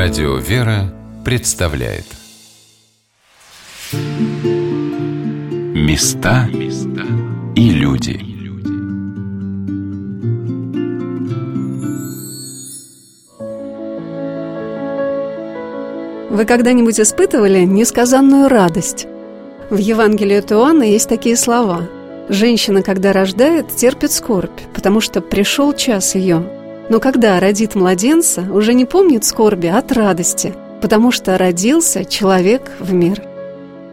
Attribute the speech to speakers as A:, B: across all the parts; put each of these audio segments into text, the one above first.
A: Радио «Вера» представляет. Места и люди.
B: Вы когда-нибудь испытывали несказанную радость? В Евангелии от Иоанна есть такие слова. «Женщина, когда рождает, терпит скорбь, потому что пришел час ее, но когда родит младенца, уже не помнит скорби от радости, потому что родился человек в мир.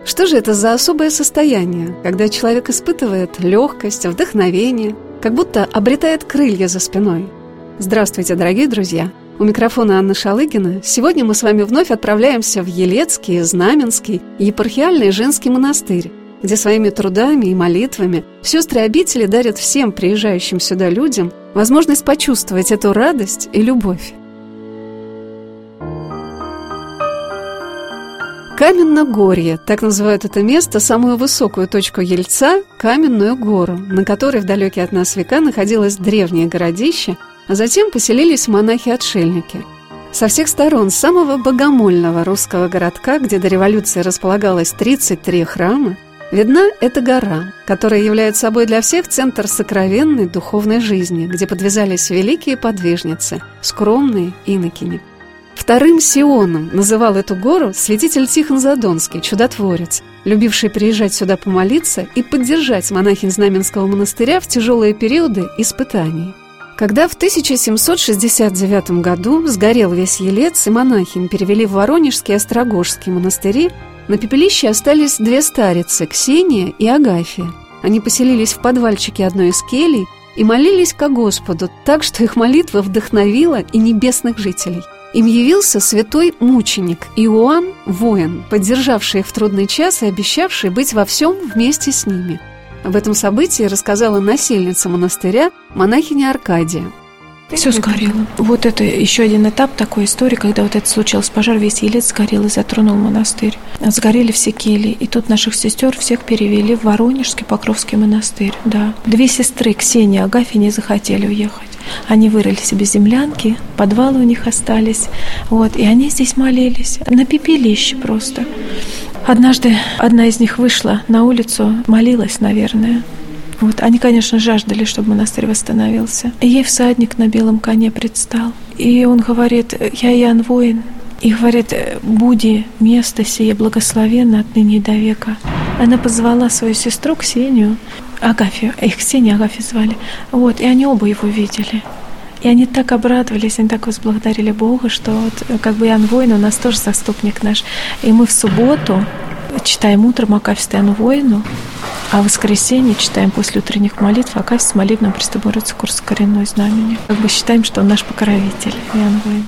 B: Что же это за особое состояние, когда человек испытывает легкость, вдохновение, как будто обретает крылья за спиной? Здравствуйте, дорогие друзья! У микрофона Анна Шалыгина. Сегодня мы с вами вновь отправляемся в Елецкий, Знаменский, епархиальный женский монастырь, где своими трудами и молитвами сестры обители дарят всем приезжающим сюда людям возможность почувствовать эту радость и любовь. Каменногорье, так называют это место, самую высокую точку Ельца – Каменную гору, на которой в далекие от нас века находилось древнее городище, а затем поселились монахи-отшельники – со всех сторон самого богомольного русского городка, где до революции располагалось 33 храма, Видна эта гора, которая является собой для всех центр сокровенной духовной жизни, где подвязались великие подвижницы, скромные инокини. Вторым Сионом называл эту гору святитель Тихон Задонский, чудотворец, любивший приезжать сюда помолиться и поддержать монахинь Знаменского монастыря в тяжелые периоды испытаний. Когда в 1769 году сгорел весь Елец и монахинь перевели в Воронежский и Острогожский монастыри, на пепелище остались две старицы – Ксения и Агафия. Они поселились в подвальчике одной из келей и молились ко Господу, так что их молитва вдохновила и небесных жителей. Им явился святой мученик Иоанн Воин, поддержавший их в трудный час и обещавший быть во всем вместе с ними. Об этом событии рассказала насельница монастыря монахиня Аркадия –
C: все сгорело. Вот это еще один этап такой истории, когда вот это случилось пожар, весь елец сгорел и затронул монастырь. Сгорели все кели. И тут наших сестер всех перевели в Воронежский Покровский монастырь. Да. Две сестры, Ксения и Агафья, не захотели уехать. Они вырыли себе землянки, подвалы у них остались. Вот, и они здесь молились. На пепелище просто. Однажды одна из них вышла на улицу, молилась, наверное. Вот, они, конечно, жаждали, чтобы монастырь восстановился. И ей всадник на белом коне предстал. И он говорит, я Иоанн Воин. И говорит, буди место сие благословенно отныне до века. Она позвала свою сестру Ксению, Агафию, их Ксения Агафью звали. Вот, и они оба его видели. И они так обрадовались, они так возблагодарили Бога, что вот как бы Иоанн Воин у нас тоже заступник наш. И мы в субботу читаем утром Акафист Иоанну Воину, а в воскресенье читаем после утренних молитв Акафист с молитвным Престоборец курс коренной знамени. Как бы считаем, что он наш покровитель, Иоанн Воин.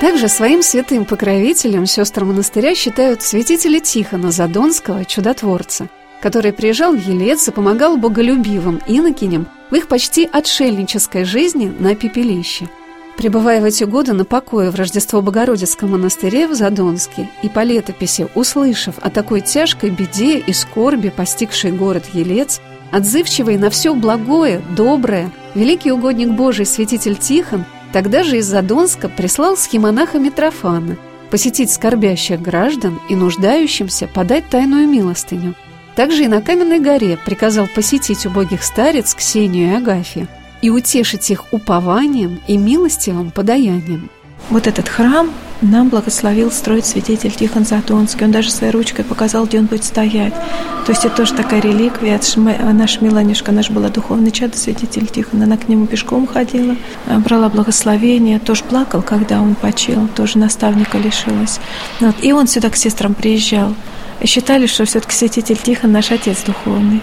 B: Также своим святым покровителем сестры монастыря считают святителя Тихона Задонского, чудотворца, который приезжал в Елец и помогал боголюбивым инокиням в их почти отшельнической жизни на пепелище – Пребывая в эти годы на покое в Рождество Богородицком монастыре в Задонске и по летописи, услышав о такой тяжкой беде и скорби, постигшей город Елец, отзывчивый на все благое, доброе, великий угодник Божий святитель Тихон тогда же из Задонска прислал схемонаха Митрофана посетить скорбящих граждан и нуждающимся подать тайную милостыню. Также и на Каменной горе приказал посетить убогих старец Ксению и Агафию, и утешить их упованием и милостивым подаянием.
C: Вот этот храм нам благословил строить святитель Тихон Затонский. Он даже своей ручкой показал, где он будет стоять. То есть это тоже такая реликвия. Наша Миланишка, наша была духовный чад, святитель Тихон. Она к нему пешком ходила, брала благословение. Тоже плакал, когда он почил, тоже наставника лишилась. Вот. И он сюда к сестрам приезжал считали, что все-таки святитель Тихон наш отец духовный.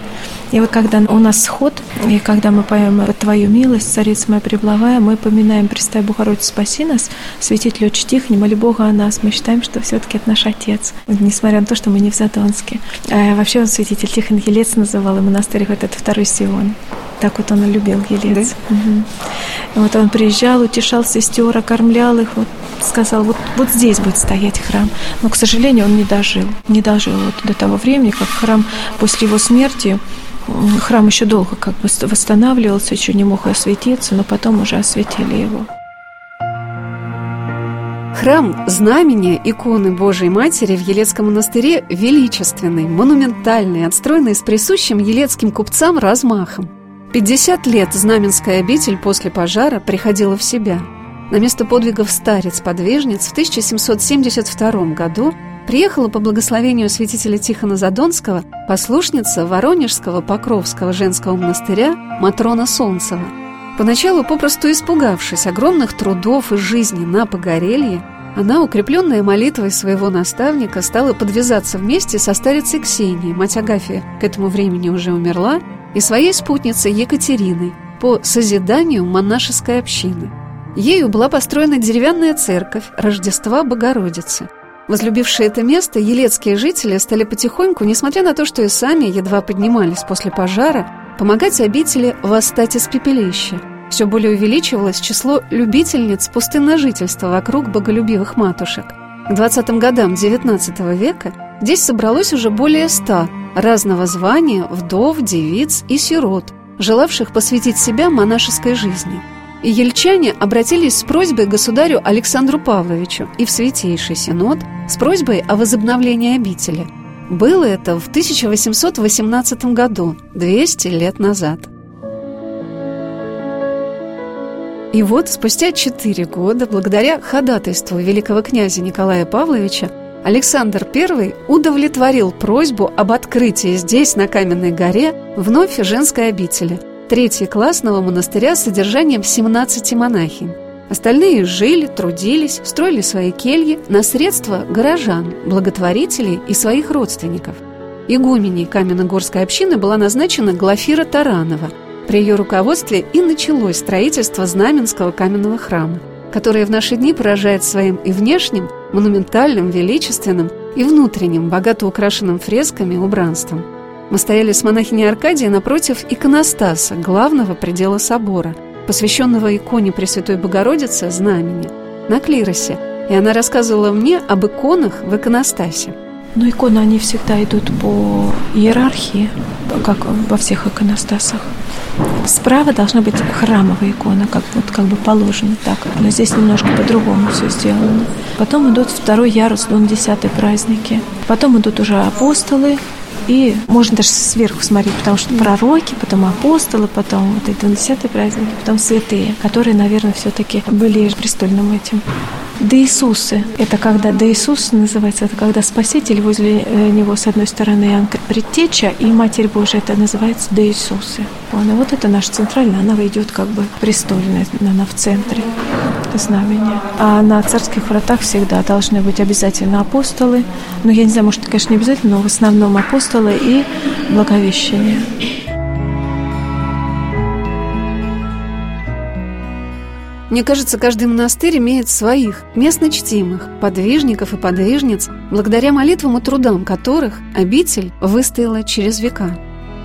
C: И вот когда у нас сход, и когда мы поем «Твою милость, царица моя преблавая», мы поминаем «Престай Богородицу, спаси нас», святитель очень Тихоне, моли Бога о нас. Мы считаем, что все-таки это наш отец, несмотря на то, что мы не в Задонске. А вообще он святитель Тихон Елец называл, и монастырь вот это второй Сион. Так вот он и любил Елец. Да? Угу. Вот он приезжал, утешал сестер, окормлял их, вот сказал, вот, вот здесь будет стоять храм. Но, к сожалению, он не дожил. Не дожил вот до того времени, как храм после его смерти храм еще долго как бы восстанавливался, еще не мог осветиться, но потом уже осветили его.
B: Храм знамения иконы Божией Матери в Елецком монастыре величественный, монументальный, отстроенный с присущим елецким купцам размахом. 50 лет знаменская обитель после пожара приходила в себя. На место подвигов старец-подвижниц в 1772 году приехала по благословению святителя Тихона Задонского послушница Воронежского Покровского женского монастыря Матрона Солнцева. Поначалу, попросту испугавшись огромных трудов и жизни на погорелье, она, укрепленная молитвой своего наставника, стала подвязаться вместе со старицей Ксенией, мать Агафия к этому времени уже умерла, и своей спутницей Екатериной по созиданию монашеской общины. Ею была построена деревянная церковь Рождества Богородицы. Возлюбившие это место, елецкие жители стали потихоньку, несмотря на то, что и сами едва поднимались после пожара, помогать обители восстать из пепелища – все более увеличивалось число любительниц пустынножительства вокруг боголюбивых матушек. К 20-м годам XIX века здесь собралось уже более ста разного звания вдов, девиц и сирот, желавших посвятить себя монашеской жизни. И ельчане обратились с просьбой к государю Александру Павловичу и в Святейший Синод с просьбой о возобновлении обители. Было это в 1818 году, 200 лет назад. И вот спустя четыре года, благодаря ходатайству великого князя Николая Павловича, Александр I удовлетворил просьбу об открытии здесь, на Каменной горе, вновь женской обители, третьей классного монастыря с содержанием 17 монахинь. Остальные жили, трудились, строили свои кельи на средства горожан, благотворителей и своих родственников. Игуменей Каменногорской общины была назначена Глафира Таранова – при ее руководстве и началось строительство Знаменского каменного храма, которое в наши дни поражает своим и внешним, монументальным, величественным, и внутренним, богато украшенным фресками убранством. Мы стояли с монахиней Аркадией напротив иконостаса, главного предела собора, посвященного иконе Пресвятой Богородицы Знамени, на клиросе, и она рассказывала мне об иконах в иконостасе.
C: Но иконы, они всегда идут по иерархии, как во всех иконостасах. Справа должна быть храмовая икона, как, вот, как бы положено так. Но здесь немножко по-другому все сделано. Потом идут второй ярус, лун десятый праздники. Потом идут уже апостолы, и можно даже сверху смотреть, потому что пророки, потом апостолы, потом вот эти десятые праздники, потом святые, которые, наверное, все-таки были престольным этим. Да Иисусы. Это когда Да Иисус называется, это когда Спаситель возле э, него с одной стороны Иоанн Предтеча и Матерь Божия, это называется Да Иисусы. Она, вот это наша центральная, она идет как бы престольная, она в центре знамения. А на царских вратах всегда должны быть обязательно апостолы. Ну, я не знаю, может, конечно, не обязательно, но в основном апостолы и благовещение.
B: Мне кажется, каждый монастырь имеет своих, местно чтимых, подвижников и подвижниц, благодаря молитвам и трудам которых обитель выстояла через века.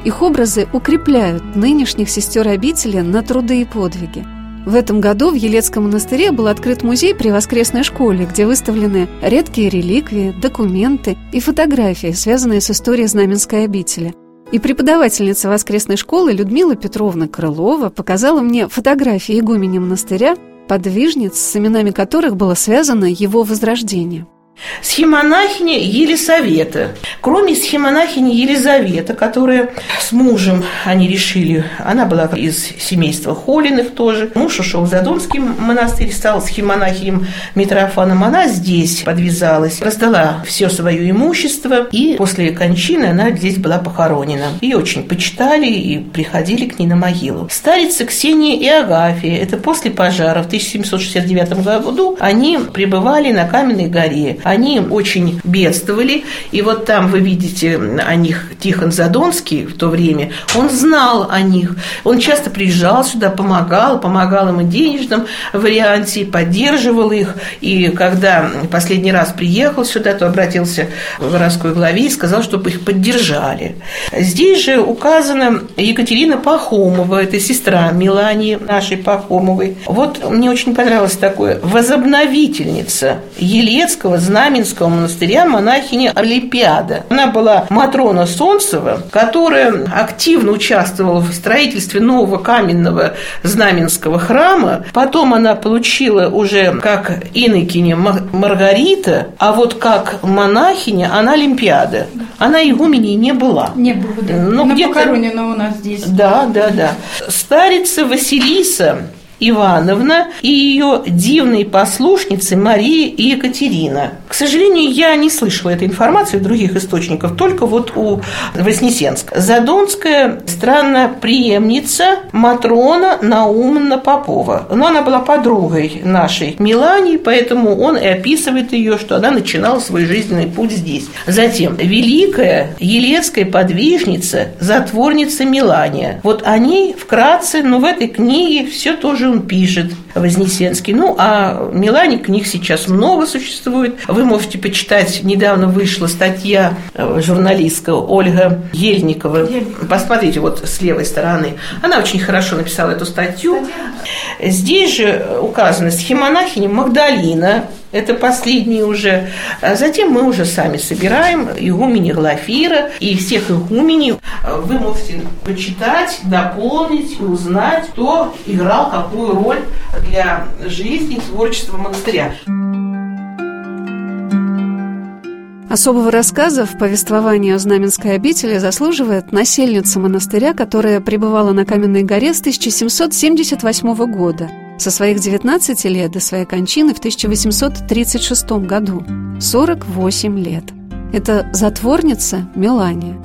B: Их образы укрепляют нынешних сестер обители на труды и подвиги. В этом году в Елецком монастыре был открыт музей при воскресной школе, где выставлены редкие реликвии, документы и фотографии, связанные с историей Знаменской обители – и преподавательница воскресной школы Людмила Петровна Крылова показала мне фотографии игумени монастыря, подвижниц, с именами которых было связано его возрождение –
D: Схемонахиня Елисавета. Кроме схемонахини Елизавета, которая с мужем, они решили, она была из семейства Холиных тоже. Муж ушел в Задонский монастырь, стал схемонахинем Митрофаном. Она здесь подвязалась, раздала все свое имущество, и после кончины она здесь была похоронена. Ее очень почитали и приходили к ней на могилу. Старица Ксения и Агафия, это после пожара в 1769 году, они пребывали на Каменной горе они очень бедствовали. И вот там вы видите о них Тихон Задонский в то время, он знал о них. Он часто приезжал сюда, помогал, помогал им и денежном варианте, поддерживал их. И когда последний раз приехал сюда, то обратился в городской главе и сказал, чтобы их поддержали. Здесь же указана Екатерина Пахомова, это сестра Милани нашей Пахомовой. Вот мне очень понравилось такое возобновительница Елецкого знания Знаменского монастыря монахиня Олимпиада. Она была Матрона Солнцева, которая активно участвовала в строительстве нового каменного Знаменского храма. Потом она получила уже как инокиня Маргарита, а вот как монахиня она Олимпиада. Она игуменей не была.
E: Не было, да.
D: Ну,
E: На
D: где-то-
E: похоронена у нас здесь.
D: Да, да, да. Старица Василиса Ивановна и ее дивные послушницы Мария и Екатерина. К сожалению, я не слышала этой информации в других источниках, только вот у Вознесенска. Задонская странноприемница Матрона Наумна Попова. Но она была подругой нашей Милании, поэтому он и описывает ее, что она начинала свой жизненный путь здесь. Затем великая елецкая подвижница, затворница Милания. Вот о ней вкратце, но в этой книге все тоже он пишет, Вознесенский. Ну, а Милане книг сейчас много существует. Вы можете почитать, недавно вышла статья э, журналистка Ольга Ельникова. Посмотрите вот с левой стороны. Она очень хорошо написала эту статью. Здесь же указана схемонахиня Магдалина, это последний уже. А затем мы уже сами собираем игумени Глафира и всех игуменей. Вы можете почитать, дополнить и узнать, кто играл какую роль для жизни и творчества монастыря.
B: Особого рассказа в повествовании о Знаменской обители заслуживает насельница монастыря, которая пребывала на Каменной горе с 1778 года, со своих 19 лет до своей кончины в 1836 году. 48 лет. Это затворница Мелания.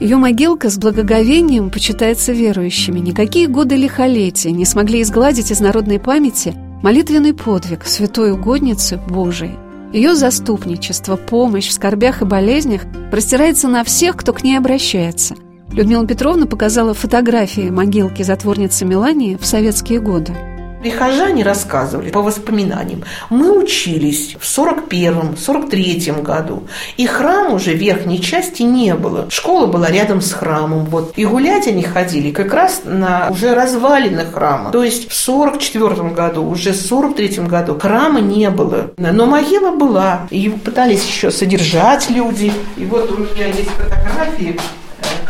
B: Ее могилка с благоговением почитается верующими. Никакие годы лихолетия не смогли изгладить из народной памяти молитвенный подвиг святой угодницы Божией. Ее заступничество, помощь в скорбях и болезнях простирается на всех, кто к ней обращается. Людмила Петровна показала фотографии могилки затворницы Мелании в советские годы.
D: Прихожане рассказывали по воспоминаниям. Мы учились в 41-м, 43-м году. И храм уже верхней части не было. Школа была рядом с храмом. Вот. И гулять они ходили как раз на уже развалинах храма. То есть в 44-м году, уже в 43-м году храма не было. Но могила была. И пытались еще содержать люди. И вот у меня есть фотографии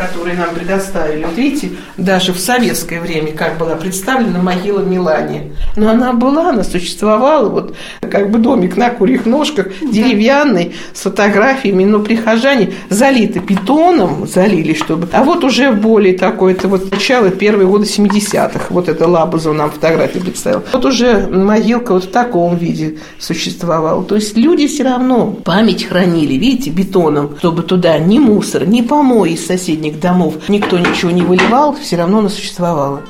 D: которые нам предоставили. Вот видите, даже в советское время как была представлена могила Милани. Но она была, она существовала, вот как бы домик на курьих ножках, деревянный, с фотографиями, но прихожане залиты бетоном, залили, чтобы... А вот уже более такое, это вот начало первые годы 70-х, вот это Лабузов нам фотографию представил. Вот уже могилка вот в таком виде существовала. То есть люди все равно память хранили, видите, бетоном, чтобы туда ни мусор, ни помои из соседних домов, никто ничего не выливал, все равно она существовала.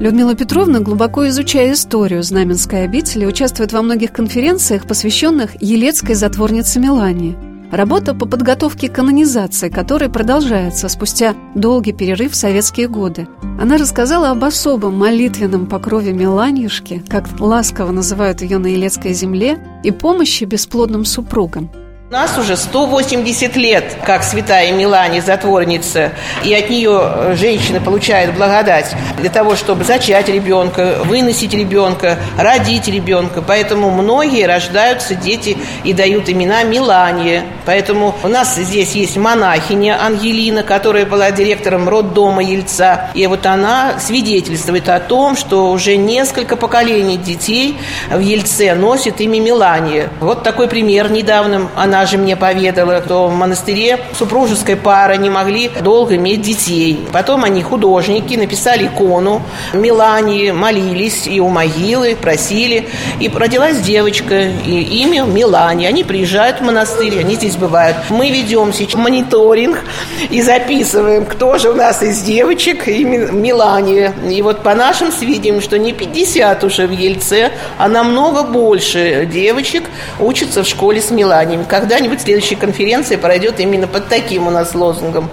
B: Людмила Петровна, глубоко изучая историю Знаменской обители, участвует во многих конференциях, посвященных Елецкой затворнице Милании. Работа по подготовке канонизации, которой продолжается спустя долгий перерыв в советские годы. Она рассказала об особом молитвенном покрове Миланьюшки, как ласково называют ее на Елецкой земле, и помощи бесплодным супругам –
D: нас уже 180 лет, как святая Милане, затворница, и от нее женщина получает благодать для того, чтобы зачать ребенка, выносить ребенка, родить ребенка. Поэтому многие рождаются дети и дают имена Милане. Поэтому у нас здесь есть монахиня Ангелина, которая была директором роддома Ельца. И вот она свидетельствует о том, что уже несколько поколений детей в Ельце носит имя Милания. Вот такой пример недавно. Она же мне поведала, что в монастыре супружеская пара не могли долго иметь детей. Потом они, художники, написали икону Милании, молились и у могилы, просили. И родилась девочка, и имя Милани. Они приезжают в монастырь, они здесь бывают. Мы ведем сейчас мониторинг и записываем, кто же у нас из девочек имя Милания. И вот по нашим сведениям, что не 50 уже в Ельце, а намного больше девочек учатся в школе с Миланием. Когда-нибудь следующая конференция пройдет именно под таким у нас лозунгом.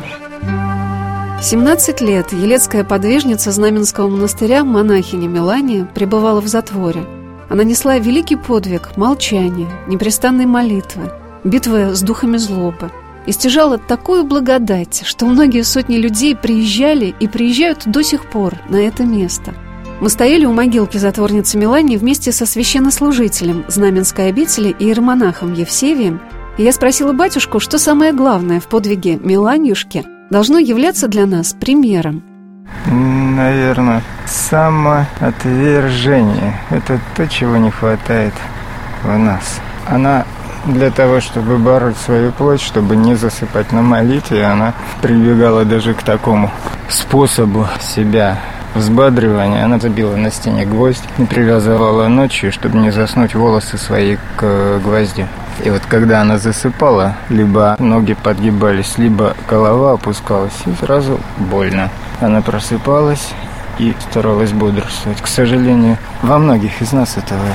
B: 17 лет елецкая подвижница Знаменского монастыря, монахиня Мелания, пребывала в затворе. Она несла великий подвиг молчания, непрестанной молитвы, битвы с духами злобы. И стяжала такую благодать, что многие сотни людей приезжали и приезжают до сих пор на это место. Мы стояли у могилки затворницы Мелании вместе со священнослужителем Знаменской обители и иеромонахом Евсевием, и я спросила батюшку, что самое главное в подвиге Меланьюшки должно являться для нас примером.
E: Наверное, самоотвержение – это то, чего не хватает в нас. Она для того, чтобы бороться свою плоть, чтобы не засыпать на молитве, она прибегала даже к такому способу себя взбадривания. Она забила на стене гвоздь и привязывала ночью, чтобы не заснуть волосы свои к гвоздю. И вот когда она засыпала, либо ноги подгибались, либо голова опускалась, и сразу больно. Она просыпалась и старалась бодрствовать. К сожалению, во многих из нас этого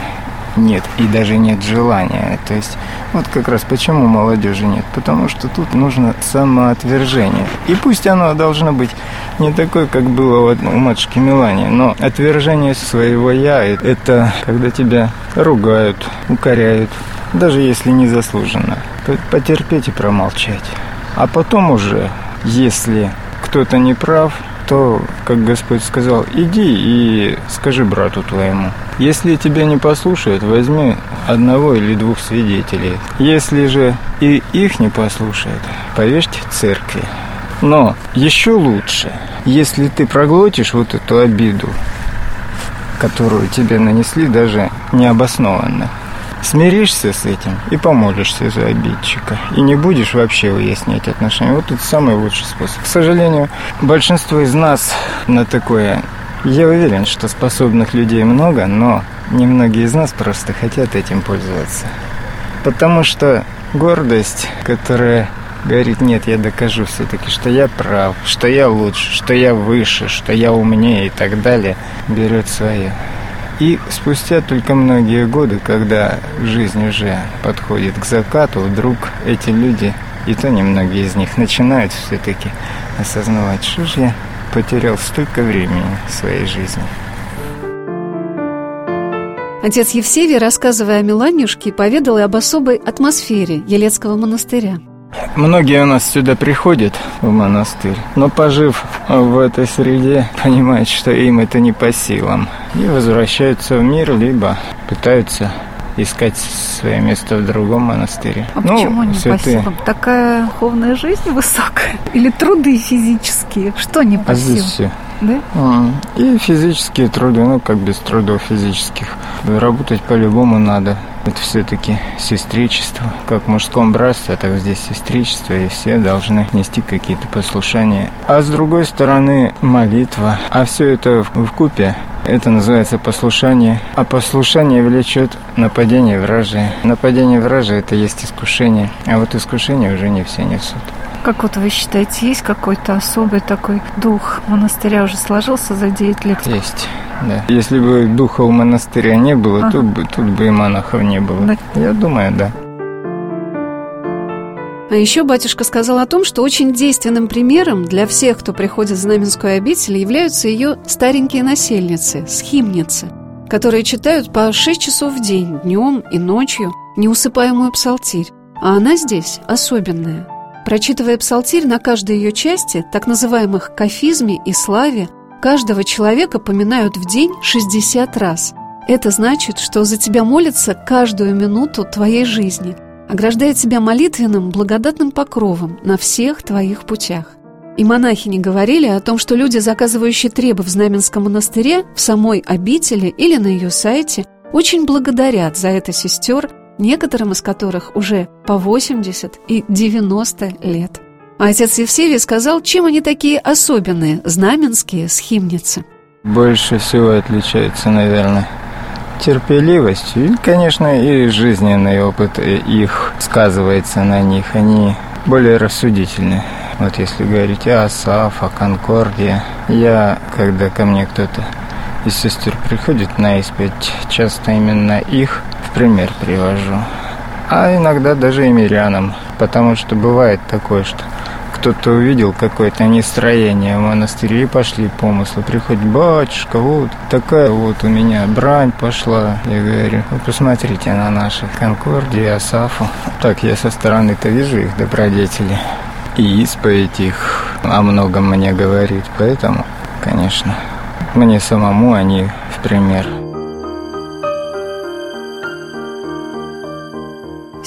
E: нет и даже нет желания. То есть вот как раз почему молодежи нет. Потому что тут нужно самоотвержение. И пусть оно должно быть не такое, как было у матушки Милани, но отвержение своего «я» – это когда тебя ругают, укоряют, даже если незаслуженно. Потерпеть и промолчать. А потом уже, если кто-то не прав, то, как Господь сказал, иди и скажи брату твоему. Если тебя не послушают, возьми одного или двух свидетелей. Если же и их не послушают, повешьте церкви. Но еще лучше, если ты проглотишь вот эту обиду, которую тебе нанесли даже необоснованно, смиришься с этим и помолишься за обидчика. И не будешь вообще выяснять отношения. Вот это самый лучший способ. К сожалению, большинство из нас на такое... Я уверен, что способных людей много, но немногие из нас просто хотят этим пользоваться. Потому что гордость, которая говорит, нет, я докажу все-таки, что я прав, что я лучше, что я выше, что я умнее и так далее, берет свое. И спустя только многие годы, когда жизнь уже подходит к закату, вдруг эти люди, и то немногие из них, начинают все-таки осознавать, что же я потерял столько времени в своей жизни.
B: Отец Евсевий, рассказывая о Миланюшке, поведал и об особой атмосфере Елецкого монастыря –
E: Многие у нас сюда приходят в монастырь, но пожив в этой среде, понимают, что им это не по силам. И возвращаются в мир, либо пытаются искать свое место в другом монастыре.
B: А ну, почему не святые... по силам? Такая духовная жизнь высокая? Или труды физические? Что не по
E: а силам? здесь все.
B: Да?
E: И физические труды, ну как без трудов физических. Работать по-любому надо. Это все-таки сестричество. Как в мужском братстве, так здесь сестричество, и все должны нести какие-то послушания. А с другой стороны, молитва. А все это в купе это называется послушание. А послушание влечет нападение вражие. Нападение вражие – это есть искушение. А вот искушение уже не все несут.
B: Как вот вы считаете, есть какой-то особый такой дух монастыря уже сложился за 9 лет?
E: Есть. Да. Если бы духа у монастыря не было, ага. тут, бы, тут бы и монахов не было. Да. Я думаю, да.
B: А еще батюшка сказал о том, что очень действенным примером для всех, кто приходит в Знаменскую обитель, являются ее старенькие насельницы, схимницы, которые читают по 6 часов в день, днем и ночью, неусыпаемую псалтирь. А она здесь особенная. Прочитывая псалтирь на каждой ее части, так называемых кафизме и славе, Каждого человека поминают в день 60 раз. Это значит, что за тебя молятся каждую минуту твоей жизни, ограждая тебя молитвенным, благодатным покровом на всех твоих путях. И монахи не говорили о том, что люди, заказывающие требы в Знаменском монастыре, в самой обители или на ее сайте, очень благодарят за это сестер, некоторым из которых уже по 80 и 90 лет. А отец Евсевий сказал, чем они такие особенные, знаменские схимницы.
E: Больше всего отличаются, наверное, терпеливостью. И, конечно, и жизненный опыт их сказывается на них. Они более рассудительны. Вот если говорить о Асаф, о Конкордии. Я, когда ко мне кто-то из сестер приходит на исповедь, часто именно их в пример привожу. А иногда даже и мирянам. Потому что бывает такое, что кто-то увидел какое-то нестроение в монастыре и пошли помыслы. Приходит батюшка, вот такая вот у меня брань пошла. Я говорю, вы посмотрите на наших Конкордии, Асафу. Так я со стороны-то вижу их добродетели. И исповедь их о многом мне говорит. Поэтому, конечно, мне самому они в пример.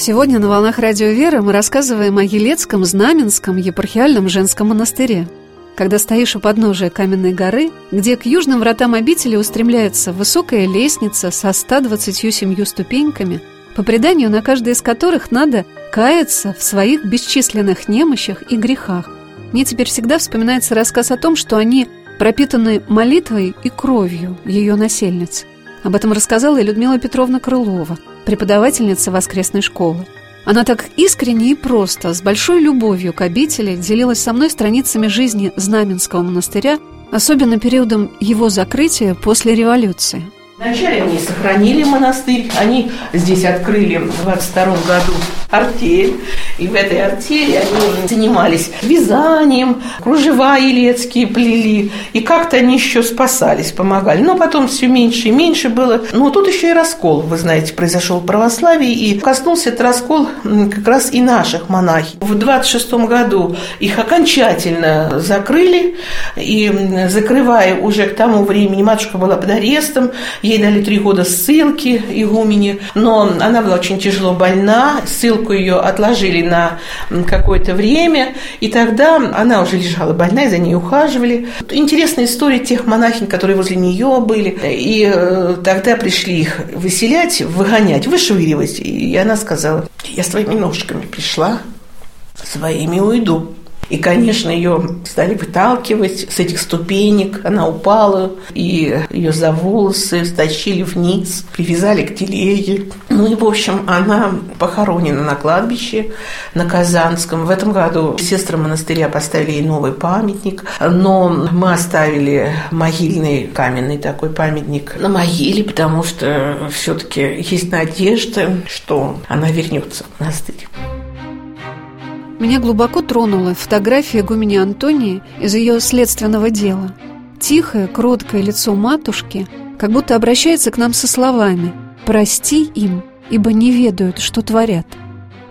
B: Сегодня на «Волнах Радио Веры» мы рассказываем о Елецком Знаменском епархиальном женском монастыре. Когда стоишь у подножия каменной горы, где к южным вратам обители устремляется высокая лестница со 127 ступеньками, по преданию на каждой из которых надо каяться в своих бесчисленных немощах и грехах. Мне теперь всегда вспоминается рассказ о том, что они пропитаны молитвой и кровью ее насельниц. Об этом рассказала и Людмила Петровна Крылова – преподавательница воскресной школы. Она так искренне и просто, с большой любовью к обители, делилась со мной страницами жизни Знаменского монастыря, особенно периодом его закрытия после революции.
D: Вначале они сохранили монастырь, они здесь открыли в 22 году артель, и в этой артели они занимались вязанием, кружева елецкие плели, и как-то они еще спасались, помогали. Но потом все меньше и меньше было. Но тут еще и раскол, вы знаете, произошел в православии, и коснулся этот раскол как раз и наших монахов. В 26 году их окончательно закрыли, и закрывая уже к тому времени, матушка была под арестом, ей дали три года ссылки игумени, но она была очень тяжело больна, ссылку ее отложили на какое-то время, и тогда она уже лежала больная, за ней ухаживали. Интересная история тех монахинь, которые возле нее были, и э, тогда пришли их выселять, выгонять, вышвыривать, и она сказала, я своими ножками пришла, своими уйду. И, конечно, ее стали выталкивать с этих ступенек. Она упала, и ее за волосы стащили вниз, привязали к телеге. Ну и, в общем, она похоронена на кладбище на Казанском. В этом году сестры монастыря поставили ей новый памятник, но мы оставили могильный каменный такой памятник на могиле, потому что все-таки есть надежда, что она вернется в монастырь.
B: Меня глубоко тронула фотография Гумени Антонии из ее следственного дела. Тихое, кроткое лицо матушки как будто обращается к нам со словами «Прости им, ибо не ведают, что творят».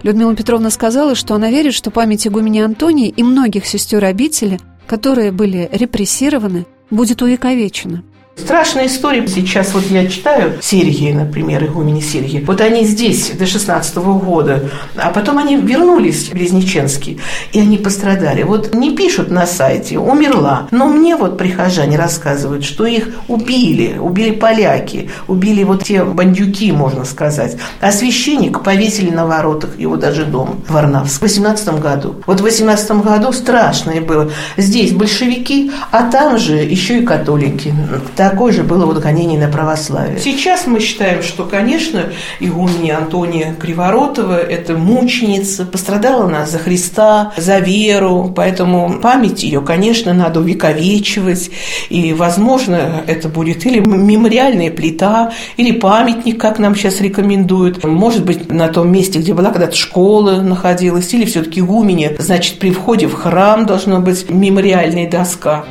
B: Людмила Петровна сказала, что она верит, что память игумени Антонии и многих сестер обители, которые были репрессированы, будет увековечена.
D: Страшная история. Сейчас вот я читаю Сергия, например, игумени Сергия. Вот они здесь до 16 -го года, а потом они вернулись в Резниченский, и они пострадали. Вот не пишут на сайте «умерла», но мне вот прихожане рассказывают, что их убили, убили поляки, убили вот те бандюки, можно сказать. А священник повесили на воротах его даже дом в Варнавск в 18 году. Вот в 18 году страшное было. Здесь большевики, а там же еще и католики такое же было вот гонение на православие. Сейчас мы считаем, что, конечно, игуменя Антония Криворотова – это мученица, пострадала она за Христа, за веру, поэтому память ее, конечно, надо увековечивать, и, возможно, это будет или мемориальная плита, или памятник, как нам сейчас рекомендуют, может быть, на том месте, где была когда-то школа находилась, или все-таки игуменя, значит, при входе в храм должна быть мемориальная доска.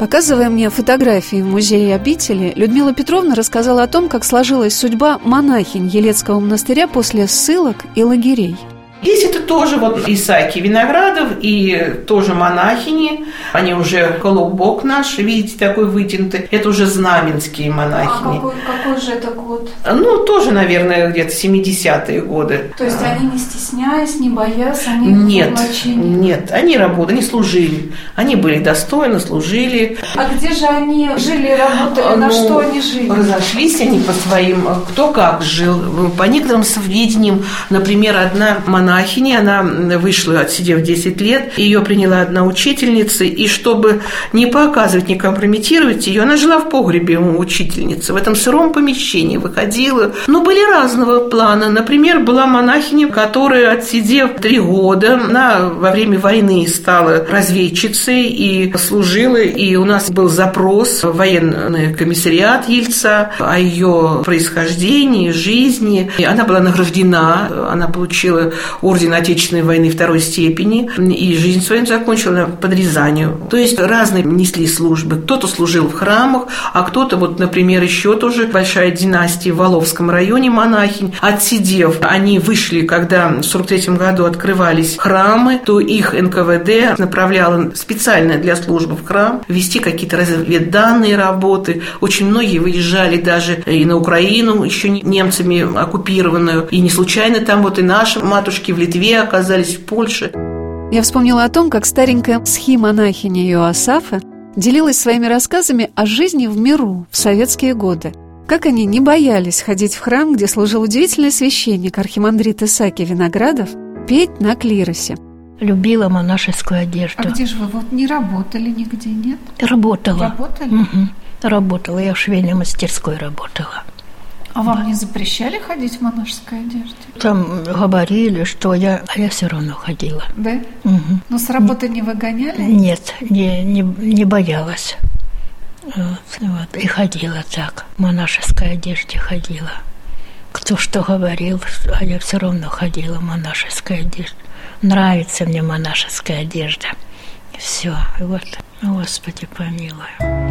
B: Показывая мне фотографии в музее обители, Людмила Петровна рассказала о том, как сложилась судьба монахинь Елецкого монастыря после ссылок и лагерей –
D: Здесь это тоже вот Исаки Виноградов и тоже монахини. Они уже колобок наш, видите, такой вытянутый. Это уже знаменские монахини.
B: А какой, какой же это год?
D: Ну, тоже, наверное, где-то 70-е годы.
B: То есть они не стесняясь, не боясь, они
D: Нет, нет, они работали, они служили. Они были достойны, служили.
B: А где же они жили, работали, на ну, что они жили?
D: Разошлись они по своим, кто как жил. По некоторым сведениям, например, одна монахиня монахини, она вышла, отсидев 10 лет, ее приняла одна учительница, и чтобы не показывать, не компрометировать ее, она жила в погребе у учительницы, в этом сыром помещении выходила. Но были разного плана. Например, была монахиня, которая, отсидев три года, она во время войны стала разведчицей и служила, и у нас был запрос в военный комиссариат Ельца о ее происхождении, жизни. И она была награждена, она получила орден Отечественной войны второй степени и жизнь свою закончила под Рязанью. То есть разные несли службы. Кто-то служил в храмах, а кто-то, вот, например, еще тоже большая династия в Воловском районе монахинь. Отсидев, они вышли, когда в 43 году открывались храмы, то их НКВД направляло специально для службы в храм, вести какие-то разведданные работы. Очень многие выезжали даже и на Украину, еще немцами оккупированную. И не случайно там вот и наши матушки в Литве оказались, в Польше.
B: Я вспомнила о том, как старенькая схи-монахиня Иоасафа делилась своими рассказами о жизни в миру в советские годы. Как они не боялись ходить в храм, где служил удивительный священник архимандрит Исаки Виноградов, петь на клиросе.
F: Любила монашескую одежду.
G: А где же вы вот не работали нигде, нет?
F: Работала.
G: Работали?
F: Угу. Работала, я в швейной мастерской работала.
G: А вам не запрещали ходить в монашеской одежде?
F: Там говорили, что я, а я все равно ходила.
G: Да?
F: Угу.
G: Но с работы не выгоняли?
F: Нет, не, не, не боялась. Вот, вот, и ходила так, в монашеской одежде ходила. Кто что говорил, а я все равно ходила в монашеской одежде. Нравится мне монашеская одежда. Все, вот, Господи помилуй.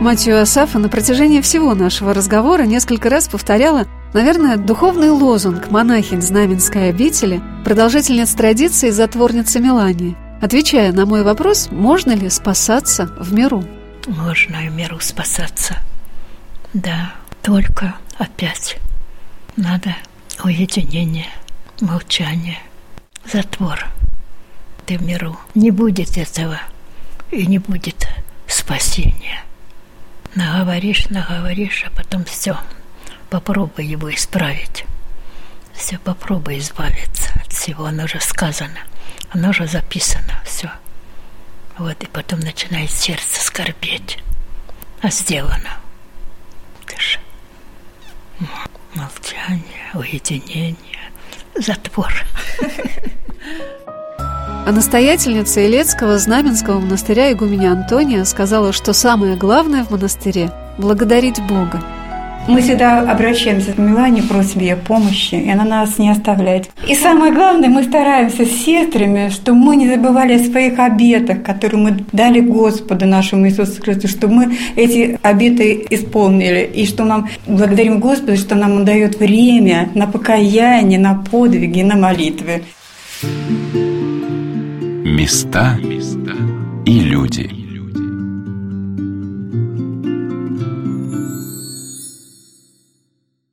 B: Мать Асафа на протяжении всего нашего разговора несколько раз повторяла, наверное, духовный лозунг монахинь Знаменской обители, продолжительниц традиции затворницы Мелании, отвечая на мой вопрос, можно ли спасаться в миру.
F: Можно в миру спасаться. Да, только опять надо уединение, молчание, затвор. Ты в миру. Не будет этого и не будет спасения. Наговоришь, наговоришь, а потом все. Попробуй его исправить. Все, попробуй избавиться от всего. Оно уже сказано. Оно уже записано. Все. Вот, и потом начинает сердце скорбеть. А сделано. Ты же молчание, уединение, затвор.
B: А настоятельница Илецкого Знаменского монастыря игуменя Антония сказала, что самое главное в монастыре – благодарить Бога.
H: Мы всегда обращаемся к Милане, просим ее помощи, и она нас не оставляет. И самое главное, мы стараемся с сестрами, чтобы мы не забывали о своих обетах, которые мы дали Господу нашему Иисусу Христу, чтобы мы эти обеты исполнили, и что нам благодарим Господу, что нам Он дает время на покаяние, на подвиги, на молитвы.
A: Места и люди.